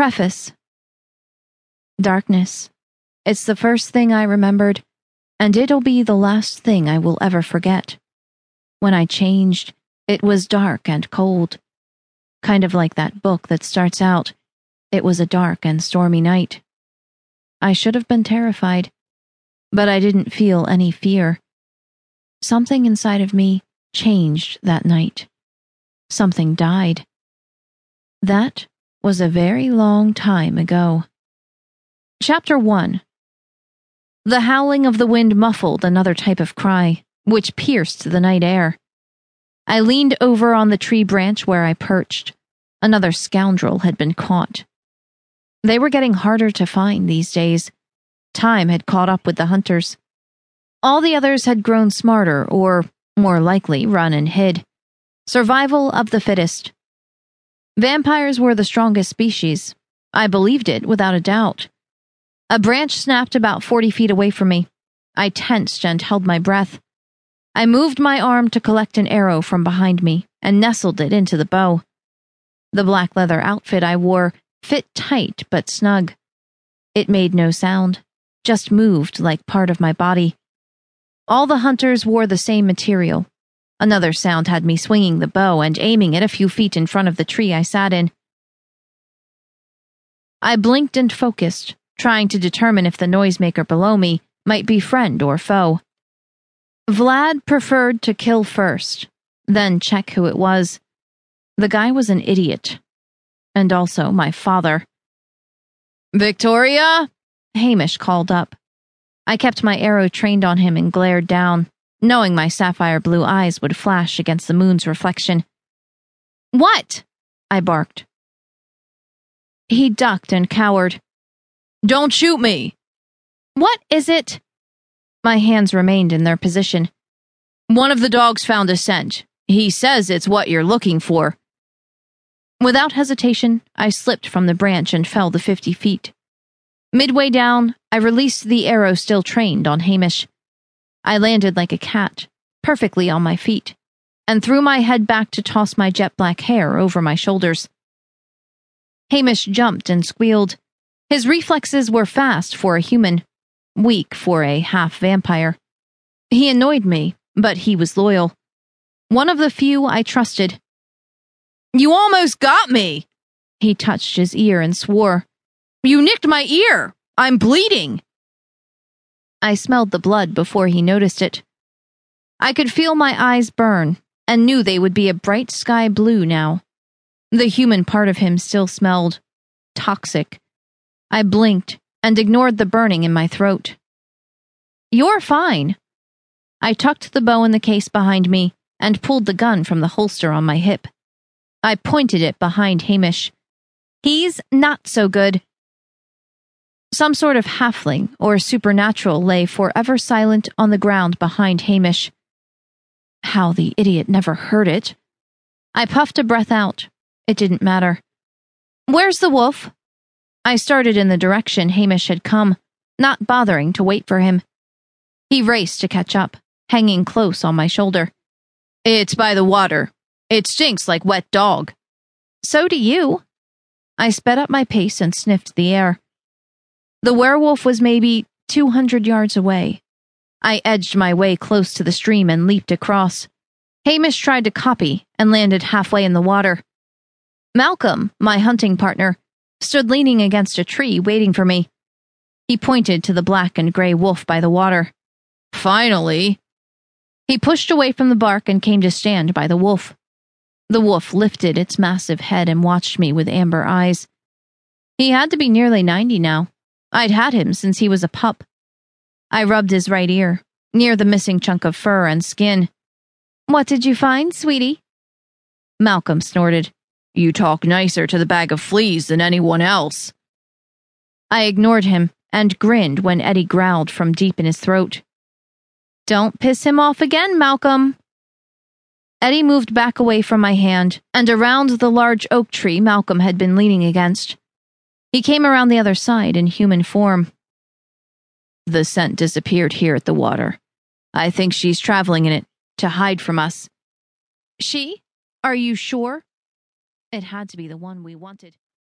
Preface Darkness. It's the first thing I remembered, and it'll be the last thing I will ever forget. When I changed, it was dark and cold. Kind of like that book that starts out, It was a dark and stormy night. I should have been terrified, but I didn't feel any fear. Something inside of me changed that night. Something died. That was a very long time ago. Chapter 1 The howling of the wind muffled another type of cry, which pierced the night air. I leaned over on the tree branch where I perched. Another scoundrel had been caught. They were getting harder to find these days. Time had caught up with the hunters. All the others had grown smarter, or, more likely, run and hid. Survival of the fittest. Vampires were the strongest species. I believed it without a doubt. A branch snapped about 40 feet away from me. I tensed and held my breath. I moved my arm to collect an arrow from behind me and nestled it into the bow. The black leather outfit I wore fit tight but snug. It made no sound, just moved like part of my body. All the hunters wore the same material. Another sound had me swinging the bow and aiming it a few feet in front of the tree I sat in. I blinked and focused, trying to determine if the noisemaker below me might be friend or foe. Vlad preferred to kill first, then check who it was. The guy was an idiot. And also my father. Victoria? Hamish called up. I kept my arrow trained on him and glared down, knowing my sapphire blue eyes would flash against the moon's reflection. What? I barked. He ducked and cowered. Don't shoot me! What is it? My hands remained in their position. One of the dogs found a scent. He says it's what you're looking for. Without hesitation, I slipped from the branch and fell the fifty feet. Midway down, I released the arrow still trained on Hamish. I landed like a cat, perfectly on my feet, and threw my head back to toss my jet black hair over my shoulders. Hamish jumped and squealed. His reflexes were fast for a human, weak for a half vampire. He annoyed me, but he was loyal. One of the few I trusted. You almost got me! He touched his ear and swore. You nicked my ear! I'm bleeding! I smelled the blood before he noticed it. I could feel my eyes burn and knew they would be a bright sky blue now. The human part of him still smelled toxic. I blinked and ignored the burning in my throat. You're fine. I tucked the bow in the case behind me and pulled the gun from the holster on my hip. I pointed it behind Hamish. He's not so good. Some sort of halfling or supernatural lay forever silent on the ground behind Hamish. How the idiot never heard it. I puffed a breath out. It didn't matter. Where's the wolf? I started in the direction Hamish had come, not bothering to wait for him. He raced to catch up, hanging close on my shoulder. It's by the water. It stinks like wet dog. So do you. I sped up my pace and sniffed the air. The werewolf was maybe 200 yards away. I edged my way close to the stream and leaped across. Hamish tried to copy and landed halfway in the water. Malcolm, my hunting partner, stood leaning against a tree waiting for me. He pointed to the black and gray wolf by the water. Finally! He pushed away from the bark and came to stand by the wolf. The wolf lifted its massive head and watched me with amber eyes. He had to be nearly ninety now. I'd had him since he was a pup. I rubbed his right ear, near the missing chunk of fur and skin. What did you find, sweetie? Malcolm snorted. You talk nicer to the bag of fleas than anyone else. I ignored him and grinned when Eddie growled from deep in his throat. Don't piss him off again, Malcolm. Eddie moved back away from my hand and around the large oak tree Malcolm had been leaning against. He came around the other side in human form. The scent disappeared here at the water. I think she's traveling in it to hide from us. She? Are you sure? It had to be the one we wanted.